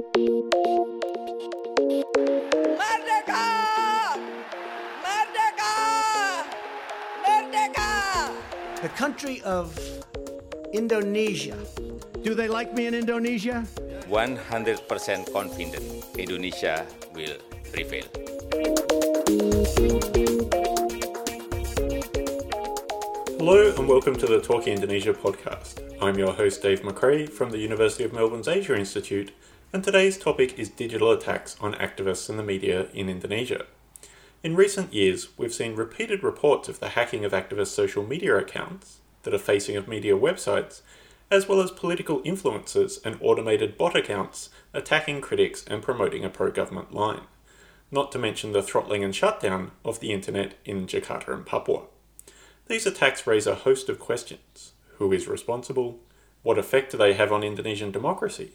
Merdeka! Merdeka! Merdeka! the country of Indonesia. Do they like me in Indonesia? 100% confident Indonesia will prevail. Hello and welcome to the Talking Indonesia podcast. I'm your host Dave McRae from the University of Melbourne's Asia Institute, and today's topic is digital attacks on activists and the media in Indonesia. In recent years, we've seen repeated reports of the hacking of activists' social media accounts, the defacing of media websites, as well as political influencers and automated bot accounts attacking critics and promoting a pro government line. Not to mention the throttling and shutdown of the internet in Jakarta and Papua. These attacks raise a host of questions. Who is responsible? What effect do they have on Indonesian democracy?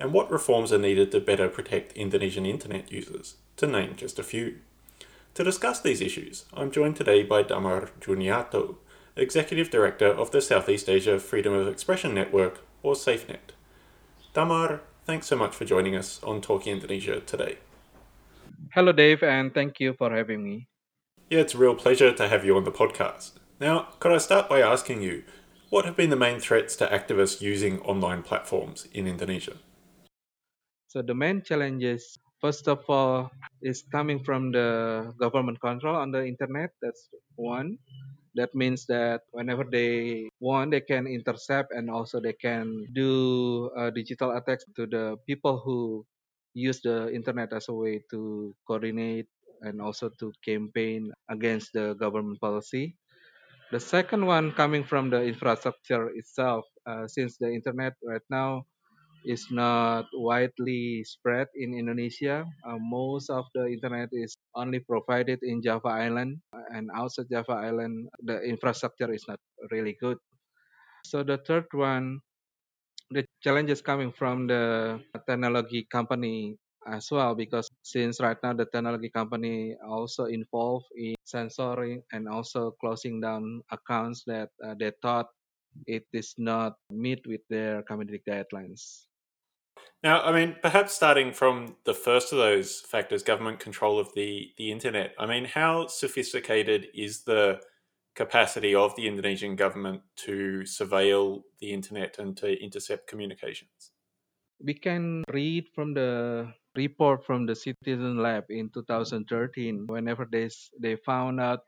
And what reforms are needed to better protect Indonesian internet users, to name just a few? To discuss these issues, I'm joined today by Damar Juniarto, Executive Director of the Southeast Asia Freedom of Expression Network, or SafeNet. Damar, thanks so much for joining us on Talking Indonesia today. Hello, Dave, and thank you for having me. Yeah, it's a real pleasure to have you on the podcast. Now, could I start by asking you, what have been the main threats to activists using online platforms in Indonesia? So, the main challenges, first of all, is coming from the government control on the internet. That's one. That means that whenever they want, they can intercept and also they can do uh, digital attacks to the people who use the internet as a way to coordinate and also to campaign against the government policy. The second one coming from the infrastructure itself, uh, since the internet right now is not widely spread in Indonesia. Uh, most of the internet is only provided in Java Island, and outside Java Island, the infrastructure is not really good. So the third one, the challenges coming from the technology company as well, because since right now the technology company also involved in censoring and also closing down accounts that uh, they thought it is not meet with their community guidelines. Now, I mean, perhaps starting from the first of those factors, government control of the, the internet, I mean, how sophisticated is the capacity of the Indonesian government to surveil the internet and to intercept communications? We can read from the report from the Citizen Lab in 2013 whenever they, they found out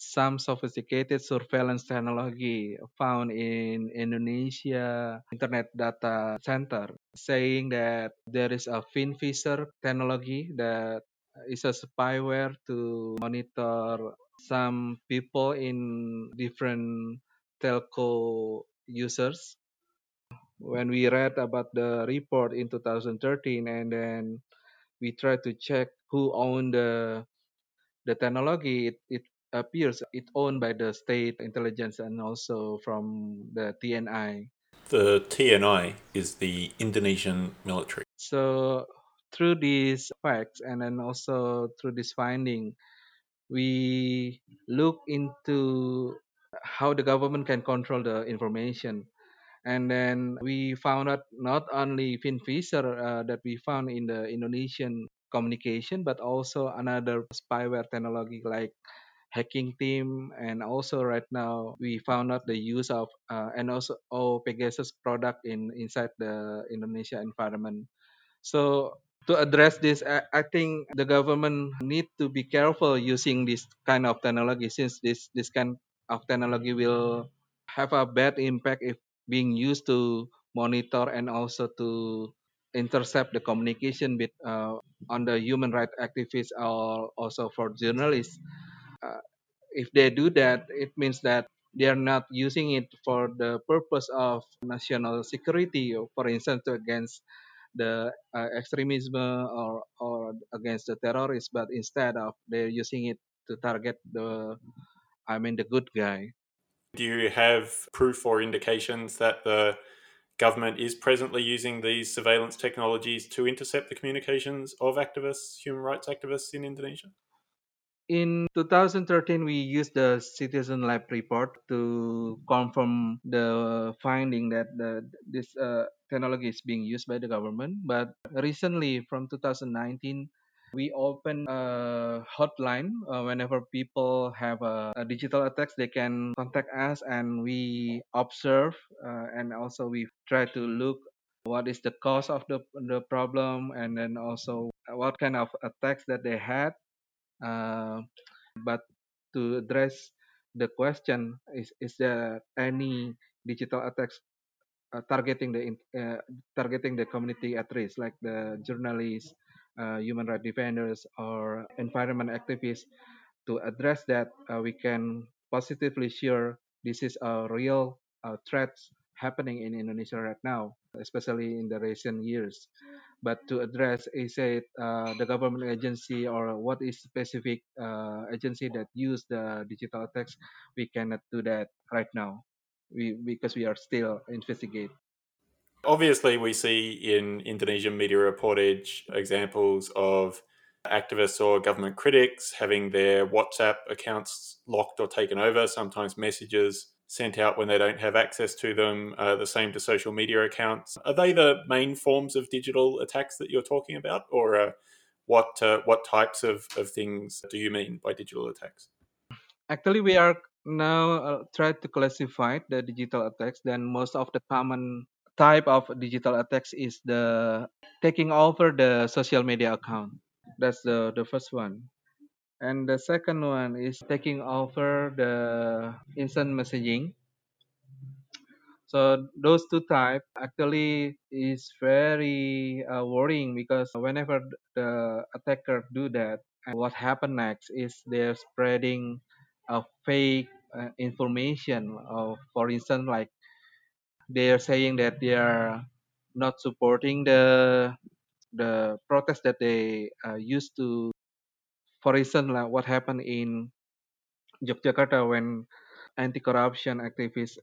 some sophisticated surveillance technology found in Indonesia Internet Data Center, saying that there is a FinFisher technology that is a spyware to monitor some people in different telco users. When we read about the report in 2013, and then we tried to check who owned the the technology, it, it appears it owned by the state intelligence and also from the TNI. The TNI is the Indonesian military. So through these facts and then also through this finding, we look into how the government can control the information. And then we found out not only FinFisher uh, that we found in the Indonesian communication, but also another spyware technology like hacking team. And also right now we found out the use of uh, and also all Pegasus product in inside the Indonesia environment. So to address this, I, I think the government need to be careful using this kind of technology since this this kind of technology will have a bad impact if being used to monitor and also to intercept the communication with uh, on the human rights activists or also for journalists. If they do that, it means that they are not using it for the purpose of national security, for instance, against the uh, extremism or, or against the terrorists, but instead of they're using it to target the, I mean, the good guy. Do you have proof or indications that the government is presently using these surveillance technologies to intercept the communications of activists, human rights activists in Indonesia? In 2013, we used the Citizen Lab report to confirm the finding that the, this uh, technology is being used by the government. But recently, from 2019, we open a hotline uh, whenever people have a, a, digital attacks they can contact us and we observe uh, and also we try to look what is the cause of the, the problem and then also what kind of attacks that they had uh, but to address the question is is there any digital attacks uh, targeting the uh, targeting the community at risk like the journalists uh, human rights defenders or environment activists to address that uh, we can positively share this is a real uh, threat happening in Indonesia right now, especially in the recent years. But to address, is it uh, the government agency or what is specific uh, agency that use the digital text? We cannot do that right now, we because we are still investigate. Obviously, we see in Indonesian media reportage examples of activists or government critics having their WhatsApp accounts locked or taken over, sometimes messages sent out when they don't have access to them, uh, the same to social media accounts. Are they the main forms of digital attacks that you're talking about, or uh, what, uh, what types of, of things do you mean by digital attacks? Actually, we are now uh, trying to classify the digital attacks. Then most of the common type of digital attacks is the taking over the social media account. That's the, the first one. And the second one is taking over the instant messaging. So those two types actually is very uh, worrying because whenever the attacker do that, what happen next is they're spreading a fake uh, information. Of, for instance, like they are saying that they are not supporting the the protest that they uh, used to for instance like what happened in Yogyakarta when anti-corruption activist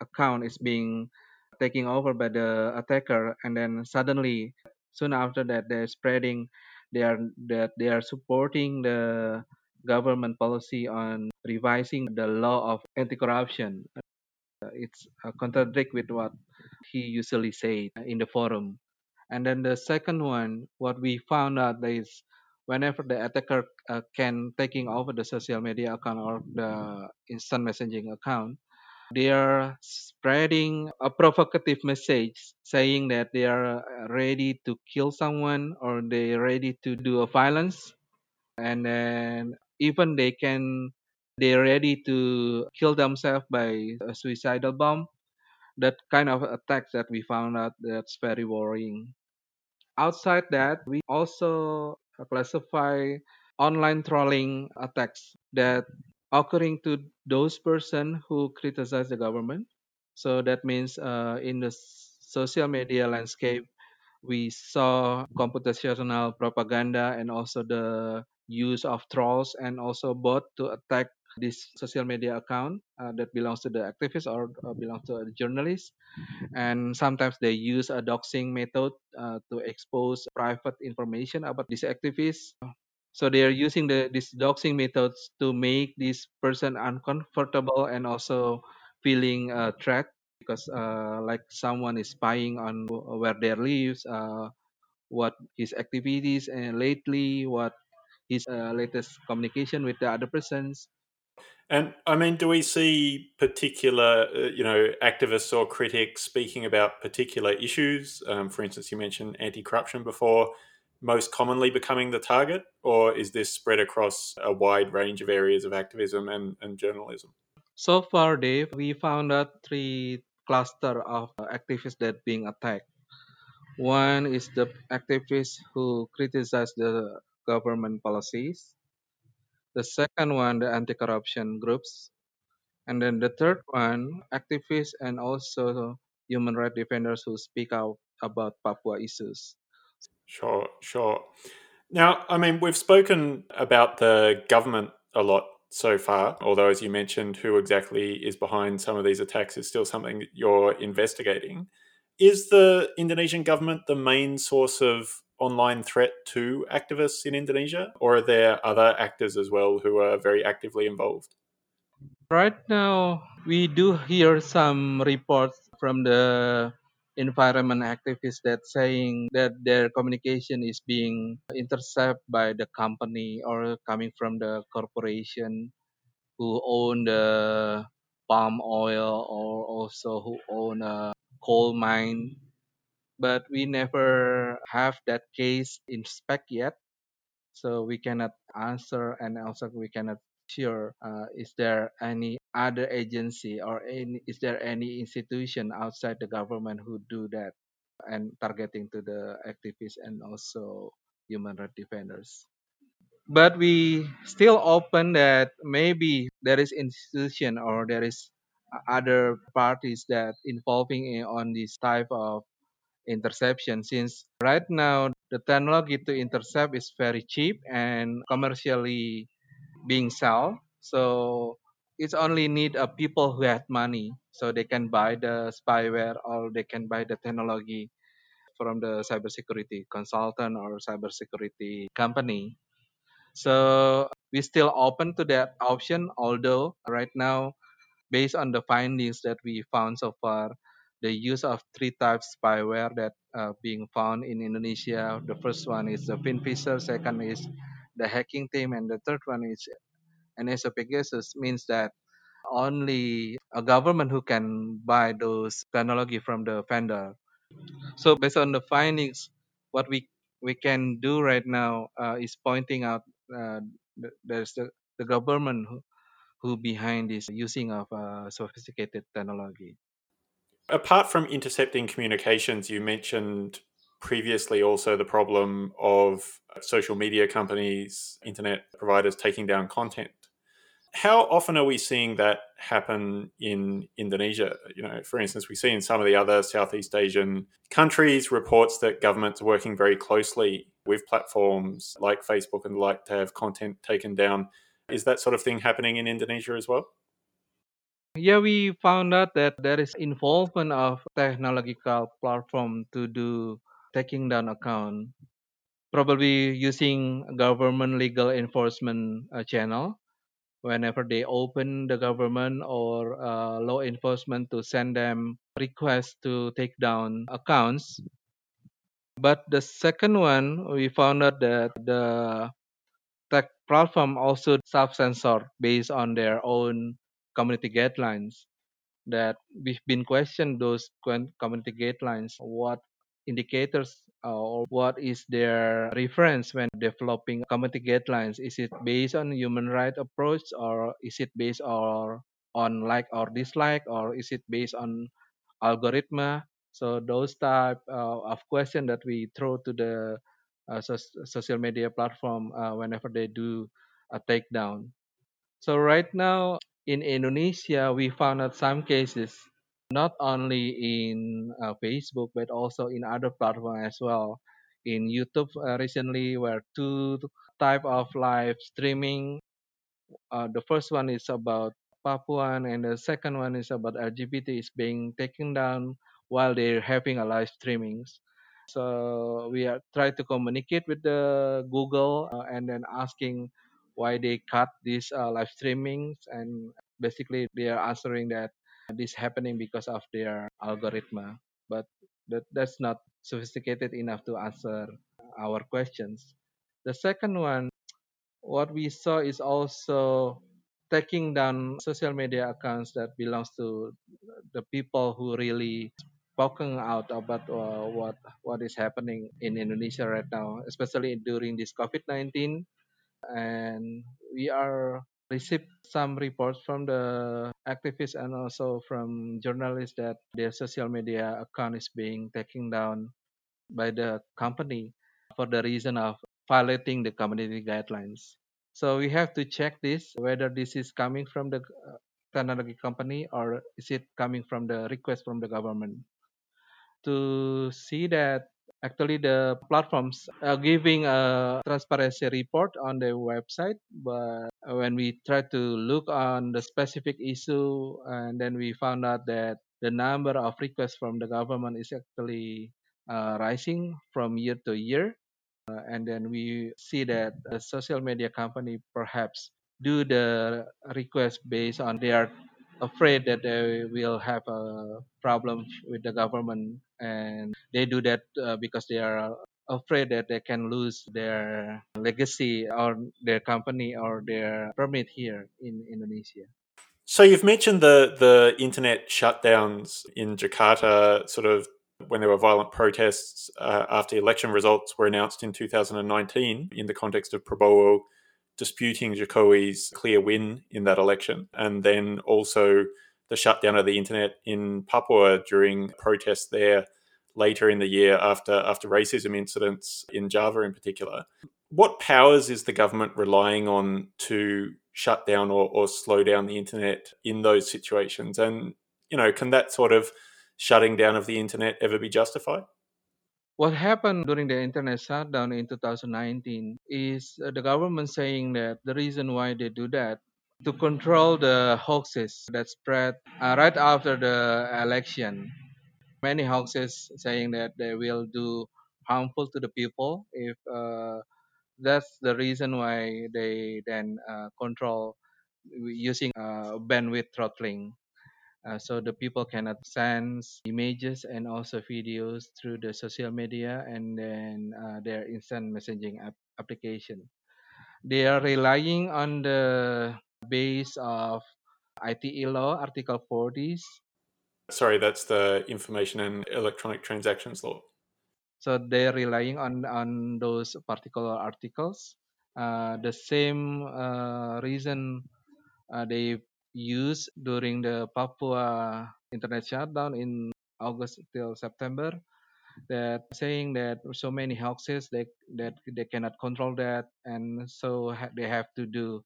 account is being taken over by the attacker and then suddenly soon after that they're spreading they are that they are supporting the government policy on revising the law of anti-corruption it's uh, contradict with what he usually say in the forum. And then the second one, what we found out is whenever the attacker uh, can taking over the social media account or the instant messaging account, they are spreading a provocative message saying that they are ready to kill someone or they are ready to do a violence and then even they can they're ready to kill themselves by a suicidal bomb. That kind of attacks that we found out that's very worrying. Outside that, we also classify online trolling attacks that occurring to those person who criticize the government. So that means uh, in the social media landscape, we saw computational propaganda and also the use of trolls and also bot to attack this social media account uh, that belongs to the activist or uh, belongs to a journalist. And sometimes they use a doxing method uh, to expose private information about this activist. So they are using the these doxing methods to make this person uncomfortable and also feeling a threat because uh, like someone is spying on where they lives uh, what his activities and lately what his uh, latest communication with the other persons and I mean, do we see particular, uh, you know, activists or critics speaking about particular issues? Um, for instance, you mentioned anti-corruption before, most commonly becoming the target, or is this spread across a wide range of areas of activism and, and journalism? So far, Dave, we found out three cluster of activists that being attacked. One is the activists who criticize the government policies. The second one, the anti-corruption groups. And then the third one, activists and also human rights defenders who speak out about Papua issues. Sure, sure. Now, I mean, we've spoken about the government a lot so far, although, as you mentioned, who exactly is behind some of these attacks is still something you're investigating. Is the Indonesian government the main source of online threat to activists in Indonesia, or are there other actors as well who are very actively involved? Right now, we do hear some reports from the environment activists that saying that their communication is being intercepted by the company or coming from the corporation who own the palm oil or also who own a coal mine but we never have that case in spec yet. So we cannot answer and also we cannot sure uh, is there any other agency or any, is there any institution outside the government who do that and targeting to the activists and also human rights defenders? But we still open that maybe there is institution or there is other parties that involving on this type of interception since right now the technology to intercept is very cheap and commercially being sold so it's only need a people who have money so they can buy the spyware or they can buy the technology from the cybersecurity consultant or cybersecurity company. So we still open to that option although right now based on the findings that we found so far the use of three types spyware that uh, being found in Indonesia. The first one is the Finfisher, second is the hacking team, and the third one is NSO Pegasus. Means that only a government who can buy those technology from the vendor. So based on the findings, what we we can do right now uh, is pointing out uh, there's the, the government who, who behind this using of uh, sophisticated technology. Apart from intercepting communications, you mentioned previously also the problem of social media companies, internet providers taking down content. How often are we seeing that happen in Indonesia? You know, for instance, we see in some of the other Southeast Asian countries reports that governments are working very closely with platforms like Facebook and like to have content taken down. Is that sort of thing happening in Indonesia as well? Yeah, we found out that there is involvement of technological platform to do taking down account, probably using government legal enforcement uh, channel. Whenever they open the government or uh, law enforcement to send them requests to take down accounts. But the second one, we found out that the tech platform also self-censor based on their own community guidelines that we've been questioned those community guidelines what indicators or what is their reference when developing community guidelines? Is it based on human right approach or is it based or on like or dislike or is it based on algorithm? So those type uh, of question that we throw to the uh, so- social media platform uh, whenever they do a takedown. So right now in Indonesia, we found out some cases not only in uh, Facebook but also in other platforms as well. In YouTube uh, recently, where two type of live streaming. Uh, the first one is about Papuan, and the second one is about LGBT is being taken down while they're having a live streamings. So we are trying to communicate with the Google uh, and then asking why they cut these uh, live streamings and basically they are answering that this happening because of their algorithm but that, that's not sophisticated enough to answer our questions the second one what we saw is also taking down social media accounts that belongs to the people who really spoken out about uh, what what is happening in Indonesia right now, especially during this COVID-19. And we are received some reports from the activists and also from journalists that their social media account is being taken down by the company for the reason of violating the community guidelines. So we have to check this whether this is coming from the uh, technology company or is it coming from the request from the government to see that actually the platforms are giving a transparency report on their website but when we try to look on the specific issue and then we found out that the number of requests from the government is actually uh, rising from year to year. Uh, and then we see that the social media company perhaps do the request based on their afraid that they will have a problem with the government and they do that uh, because they are afraid that they can lose their legacy or their company or their permit here in Indonesia. So you've mentioned the the internet shutdowns in Jakarta, sort of when there were violent protests uh, after election results were announced in 2019 in the context of Prabowo disputing Jokowi's clear win in that election, and then also the shutdown of the internet in Papua during protests there later in the year after after racism incidents in Java in particular. What powers is the government relying on to shut down or, or slow down the internet in those situations? And you know, can that sort of shutting down of the internet ever be justified? What happened during the internet shutdown in 2019 is uh, the government saying that the reason why they do that to control the hoaxes that spread uh, right after the election. Many hoaxes saying that they will do harmful to the people if uh, that's the reason why they then uh, control using uh, bandwidth throttling uh, so the people cannot send images and also videos through the social media and then uh, their instant messaging app- application. They are relying on the base of ITE law, Article 40. Sorry, that's the Information and Electronic Transactions Law. So they're relying on, on those particular articles. Uh, the same uh, reason uh, they used during the Papua internet shutdown in August till September that saying that so many hoaxes they, that they cannot control that and so ha- they have to do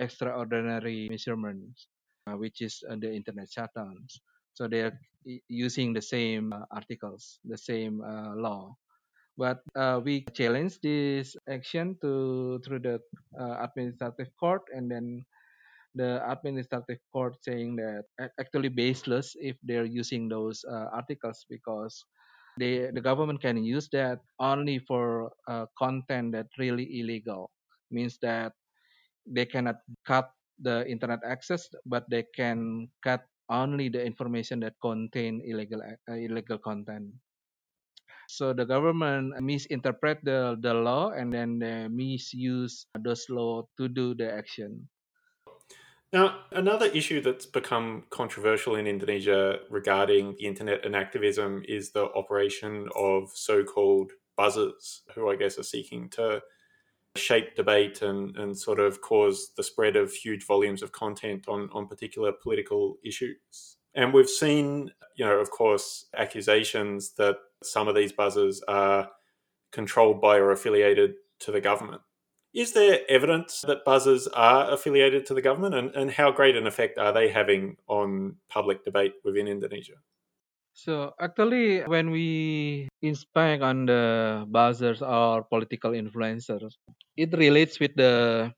extraordinary measurements uh, which is uh, the internet shutdowns. So they are using the same uh, articles the same uh, law. But uh, we challenge this action to through the uh, administrative court and then the administrative court saying that actually baseless if they're using those uh, articles because they the government can use that only for uh, content that really illegal. Means that they cannot cut the internet access but they can cut only the information that contain illegal uh, illegal content. So the government misinterpret the, the law and then they misuse those law to do the action now, another issue that's become controversial in Indonesia regarding the internet and activism is the operation of so called buzzers, who I guess are seeking to shape debate and, and sort of cause the spread of huge volumes of content on, on particular political issues. And we've seen, you know, of course, accusations that some of these buzzers are controlled by or affiliated to the government. Is there evidence that buzzers are affiliated to the government, and, and how great an effect are they having on public debate within Indonesia? So actually, when we inspect on the buzzers or political influencers, it relates with the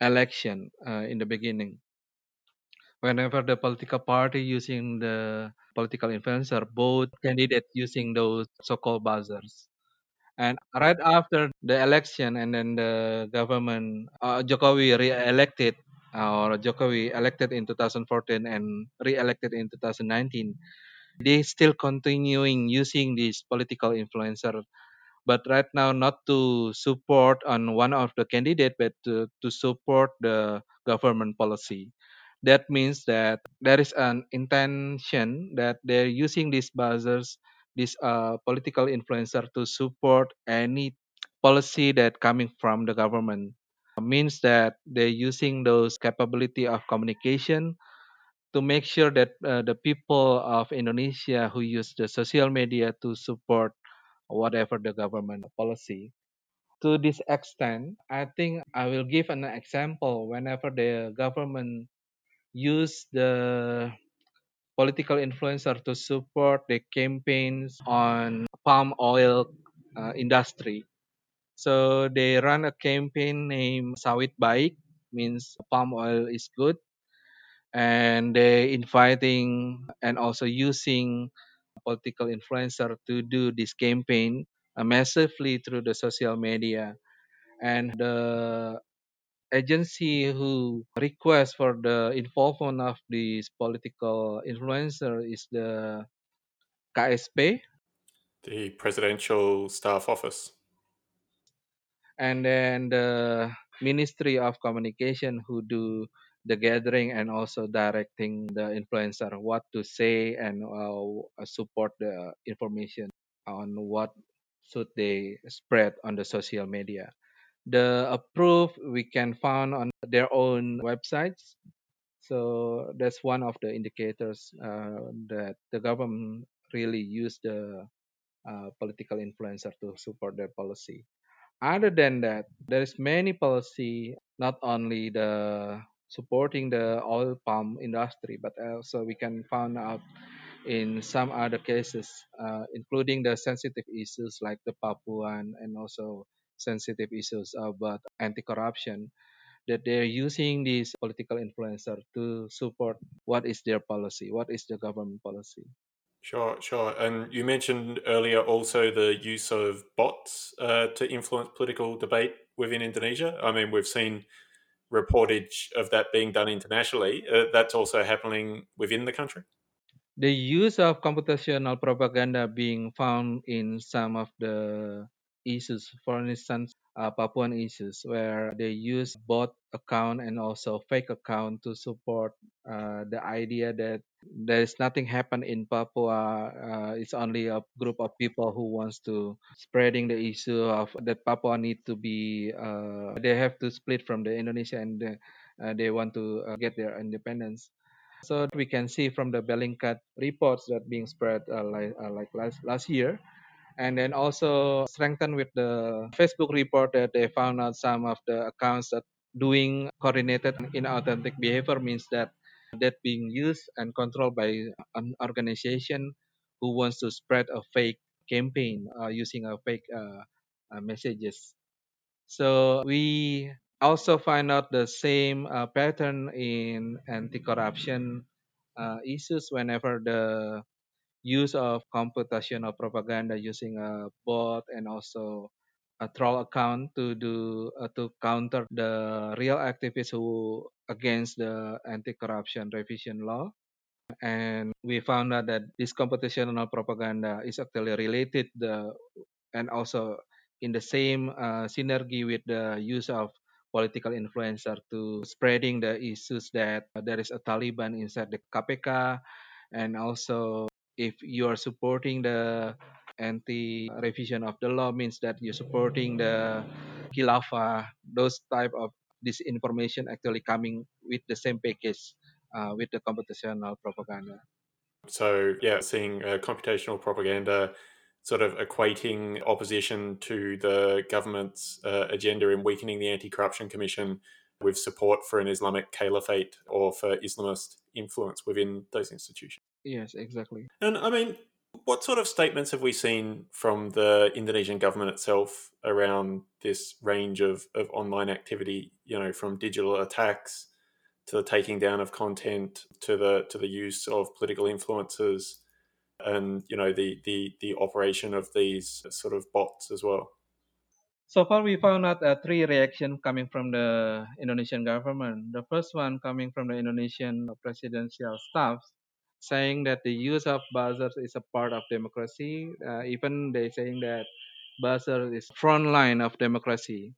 election uh, in the beginning. Whenever the political party using the political influencer, both candidates using those so-called buzzers. And right after the election, and then the government, uh, Jokowi re-elected, uh, or Jokowi elected in 2014 and re-elected in 2019, they still continuing using this political influencer. But right now, not to support on one of the candidate, but to, to support the government policy. That means that there is an intention that they're using these buzzers this uh, political influencer to support any policy that coming from the government means that they're using those capability of communication to make sure that uh, the people of Indonesia who use the social media to support whatever the government policy. To this extent, I think I will give an example whenever the government use the political influencer to support the campaigns on palm oil uh, industry. So they run a campaign named Sawit Baik, means palm oil is good, and they inviting and also using political influencer to do this campaign uh, massively through the social media, and the agency who request for the involvement of these political influencer is the KSP, the Presidential Staff Office. and then the Ministry of Communication who do the gathering and also directing the influencer what to say and uh, support the information on what should they spread on the social media. The approve we can find on their own websites. So that's one of the indicators uh, that the government really use the uh, political influencer to support their policy. Other than that, there is many policy, not only the supporting the oil palm industry, but also we can find out in some other cases, uh, including the sensitive issues like the Papuan and also sensitive issues about anti-corruption, that they're using these political influencer to support what is their policy, what is the government policy. Sure, sure. And you mentioned earlier also the use of bots uh, to influence political debate within Indonesia. I mean, we've seen reportage of that being done internationally. Uh, that's also happening within the country. The use of computational propaganda being found in some of the issues, for instance, uh, Papuan issues, where they use bot account and also fake account to support uh, the idea that there is nothing happen in Papua. Uh, it's only a group of people who wants to spreading the issue of that Papua need to be. Uh, they have to split from the Indonesia and uh, they want to uh, get their independence. So we can see from the Bellingcat reports that being spread like, like last last year and then also strengthen with the Facebook report that they found out some of the accounts that doing coordinated inauthentic behavior means that that being used and controlled by an organization who wants to spread a fake campaign uh, using a fake uh, uh, messages. So we also find out the same uh, pattern in anti-corruption uh, issues whenever the use of computational propaganda using a bot and also a troll account to do uh, to counter the real activists who against the anti-corruption revision law. And we found out that this computational propaganda is actually related the and also in the same uh, synergy with the use of political influencer to spreading the issues that there is a Taliban inside the KPK and also if you are supporting the anti revision of the law means that you're supporting the khilafah those type of disinformation actually coming with the same package uh, with the computational propaganda. So yeah seeing uh, computational propaganda sort of equating opposition to the government's uh, agenda in weakening the anti-corruption commission with support for an islamic caliphate or for islamist influence within those institutions Yes, exactly. And I mean, what sort of statements have we seen from the Indonesian government itself around this range of, of online activity, you know, from digital attacks to the taking down of content to the to the use of political influencers and you know the the the operation of these sort of bots as well. So far, we found out uh, three reactions coming from the Indonesian government. The first one coming from the Indonesian presidential staff saying that the use of buzzers is a part of democracy. Uh, even they saying that buzzer is front line of democracy.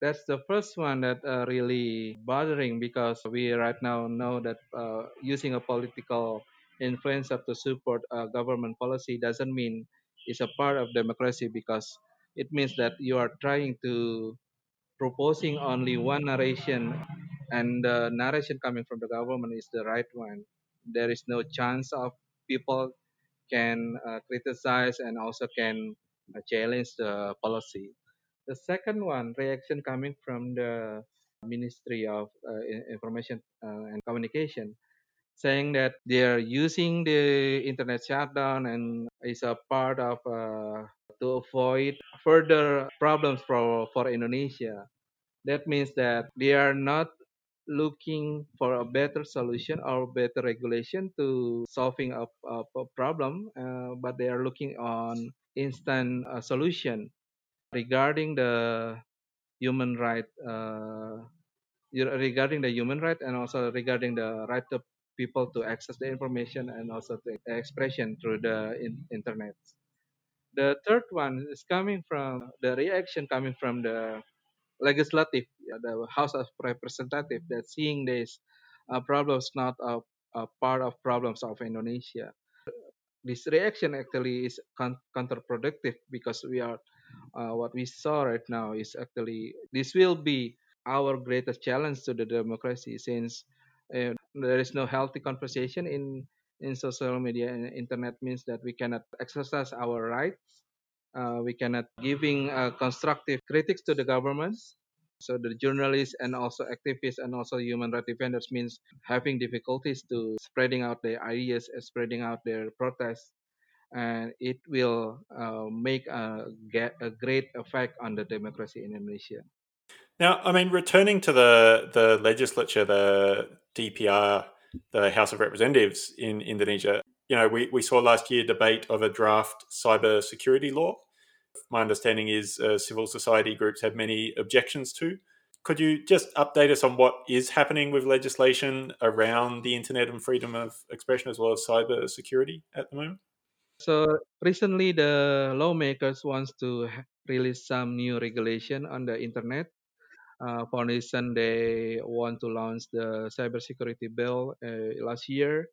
That's the first one that uh, really bothering because we right now know that uh, using a political influencer to support a government policy doesn't mean it's a part of democracy because it means that you are trying to proposing only one narration and the narration coming from the government is the right one there is no chance of people can uh, criticize and also can uh, challenge the policy. The second one, reaction coming from the Ministry of uh, Information uh, and Communication, saying that they are using the internet shutdown and is a part of uh, to avoid further problems for for Indonesia. That means that they are not looking for a better solution or better regulation to solving a, a, problem, uh, but they are looking on instant uh, solution regarding the human right uh, regarding the human right and also regarding the right of people to access the information and also the expression through the in- internet. The third one is coming from the reaction coming from the legislative, the House of Representatives, that seeing these uh, problems not a, a part of problems of Indonesia. This reaction actually is con- counterproductive because we are uh, what we saw right now is actually this will be our greatest challenge to the democracy since uh, there is no healthy conversation in in social media and internet means that we cannot exercise our rights uh, we cannot giving uh, constructive critics to the governments so the journalists and also activists and also human rights defenders means having difficulties to spreading out their ideas spreading out their protests and it will uh, make a, a great effect on the democracy in Indonesia. Now, I mean, returning to the the legislature, the DPR, the House of Representatives in Indonesia, you know, we, we saw last year debate of a draft cyber security law. My understanding is uh, civil society groups have many objections to. Could you just update us on what is happening with legislation around the internet and freedom of expression as well as cyber security at the moment? So recently, the lawmakers wants to release some new regulation on the internet. Uh, for instance, they want to launch the cybersecurity bill uh, last year.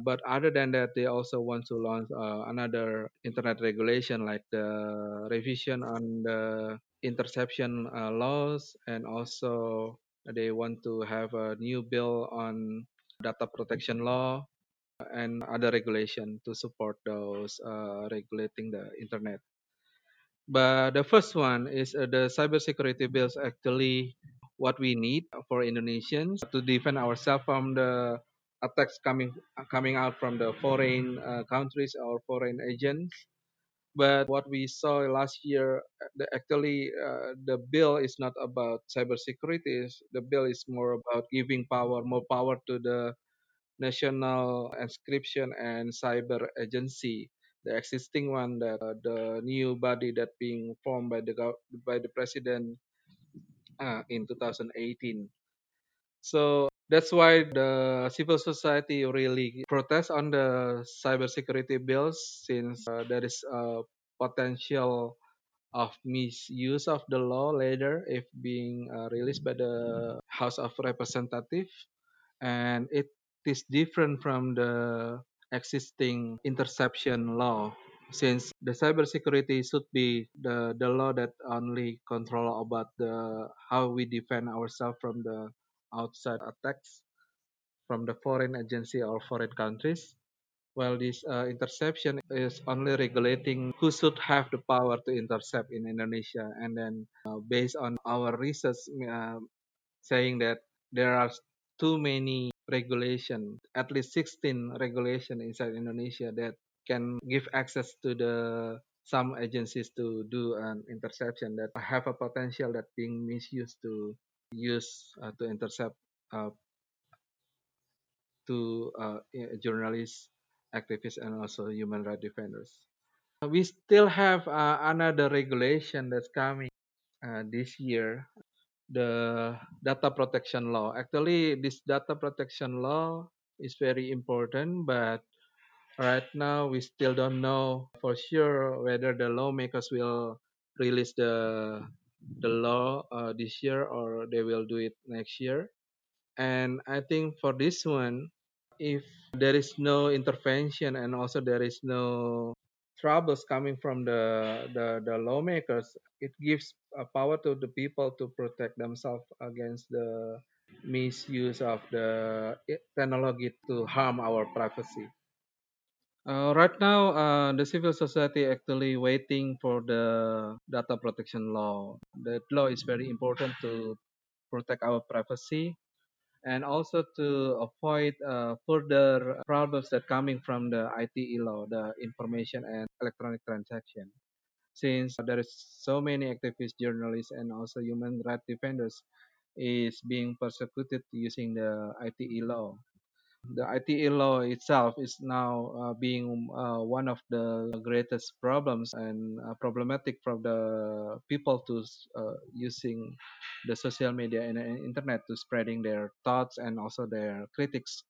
But other than that, they also want to launch uh, another internet regulation like the revision on the interception uh, laws, and also they want to have a new bill on data protection law and other regulation to support those uh, regulating the internet. But the first one is uh, the cybersecurity bills actually what we need for Indonesians to defend ourselves from the attacks coming coming out from the foreign uh, countries or foreign agents. But what we saw last year, the, actually, uh, the bill is not about cybersecurity. The bill is more about giving power, more power to the National Encryption and Cyber Agency, the existing one that uh, the new body that being formed by the by the president uh, in 2018. So that's why the civil society really protest on the cybersecurity bills since uh, there is a potential of misuse of the law later if being uh, released by the House of Representatives and it is different from the existing interception law since the cybersecurity should be the, the law that only control about the how we defend ourselves from the outside attacks from the foreign agency or foreign countries. While this uh, interception is only regulating who should have the power to intercept in Indonesia. And then uh, based on our research uh, saying that there are too many regulation, at least 16 regulation inside Indonesia that can give access to the some agencies to do an interception that have a potential that being misused to use uh, to intercept uh, to uh, journalists, activists, and also human rights defenders. We still have another regulation that's coming this year the data protection law. Actually, this data protection law is very important, but right now we still don't know for sure whether the lawmakers will release the the law uh, this year or they will do it next year. And I think for this one, if there is no intervention and also there is no troubles coming from the, the, the lawmakers, it gives a power to the people to protect themselves against the misuse of the technology to harm our privacy. Uh, right now, uh, the civil society actually waiting for the data protection law. That law is very important to protect our privacy and also to avoid uh, further problems that coming from the ITE law, the Information and Electronic Transaction. Since there is so many activists, journalists, and also human rights defenders is being persecuted using the ITE law. The ITE law itself is now uh, being uh, one of the greatest problems and uh, problematic for the people to uh, using the social media and internet to spreading their thoughts and also their critics.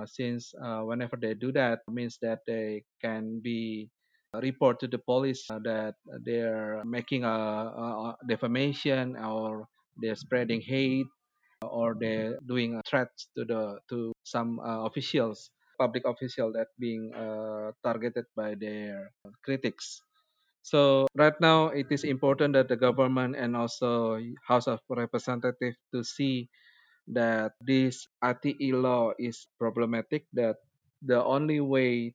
Uh, since uh, whenever they do that, means that they can be report to the police that they're making a, a defamation or they're spreading hate or they're doing threats to the to some uh, officials, public official that being uh, targeted by their critics. So right now it is important that the government and also House of Representatives to see that this ITE law is problematic. That the only way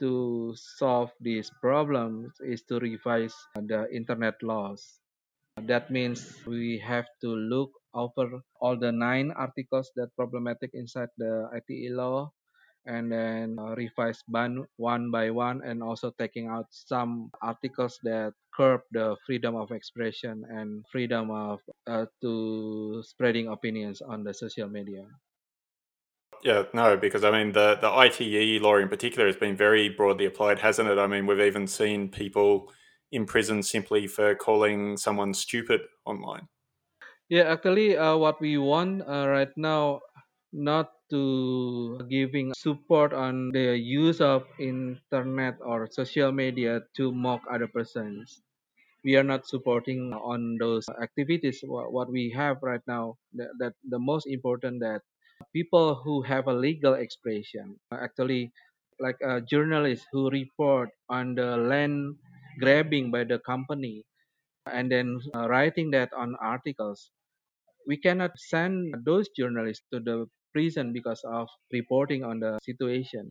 to solve these problems is to revise the internet laws. That means we have to look over all the nine articles that problematic inside the ITE law and then uh, revise one by one and also taking out some articles that curb the freedom of expression and freedom of uh, to spreading opinions on the social media. Yeah, no, because I mean the the ITE law in particular has been very broadly applied, hasn't it? I mean, we've even seen people in prison simply for calling someone stupid online. Yeah, actually, uh, what we want uh, right now, not to giving support on the use of internet or social media to mock other persons. We are not supporting on those activities. What we have right now, that, that the most important that people who have a legal expression actually like a journalist who report on the land grabbing by the company and then uh, writing that on articles. We cannot send those journalists to the prison because of reporting on the situation.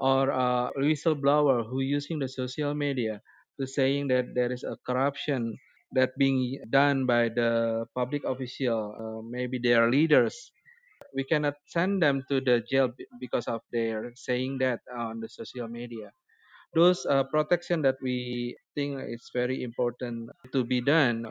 Or a whistleblower who using the social media to saying that there is a corruption that being done by the public official uh, maybe their leaders. We cannot send them to the jail because of their saying that on the social media those uh, protection that we think is very important to be done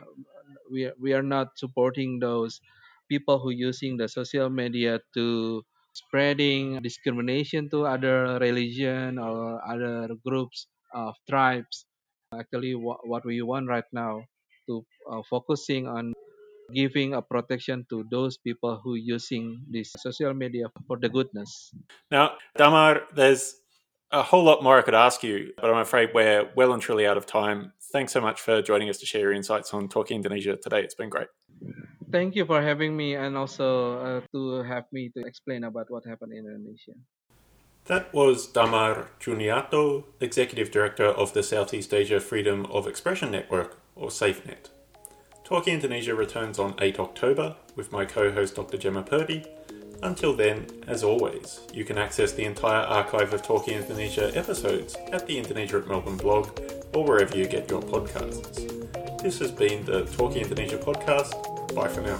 we, we are not supporting those people who using the social media to spreading discrimination to other religion or other groups of tribes. Actually what, what we want right now to uh, focusing on giving a protection to those people who using this social media for the goodness. Now damar there's a whole lot more I could ask you, but I'm afraid we're well and truly out of time. Thanks so much for joining us to share your insights on Talking Indonesia today. It's been great. Thank you for having me and also uh, to have me to explain about what happened in Indonesia. That was Damar Juniarto, Executive Director of the Southeast Asia Freedom of Expression Network, or SafeNet. Talking Indonesia returns on 8 October with my co host Dr. Jemma Purdey until then, as always, you can access the entire archive of Talking Indonesia episodes at the Indonesia at Melbourne blog or wherever you get your podcasts. This has been the Talking Indonesia podcast. Bye for now.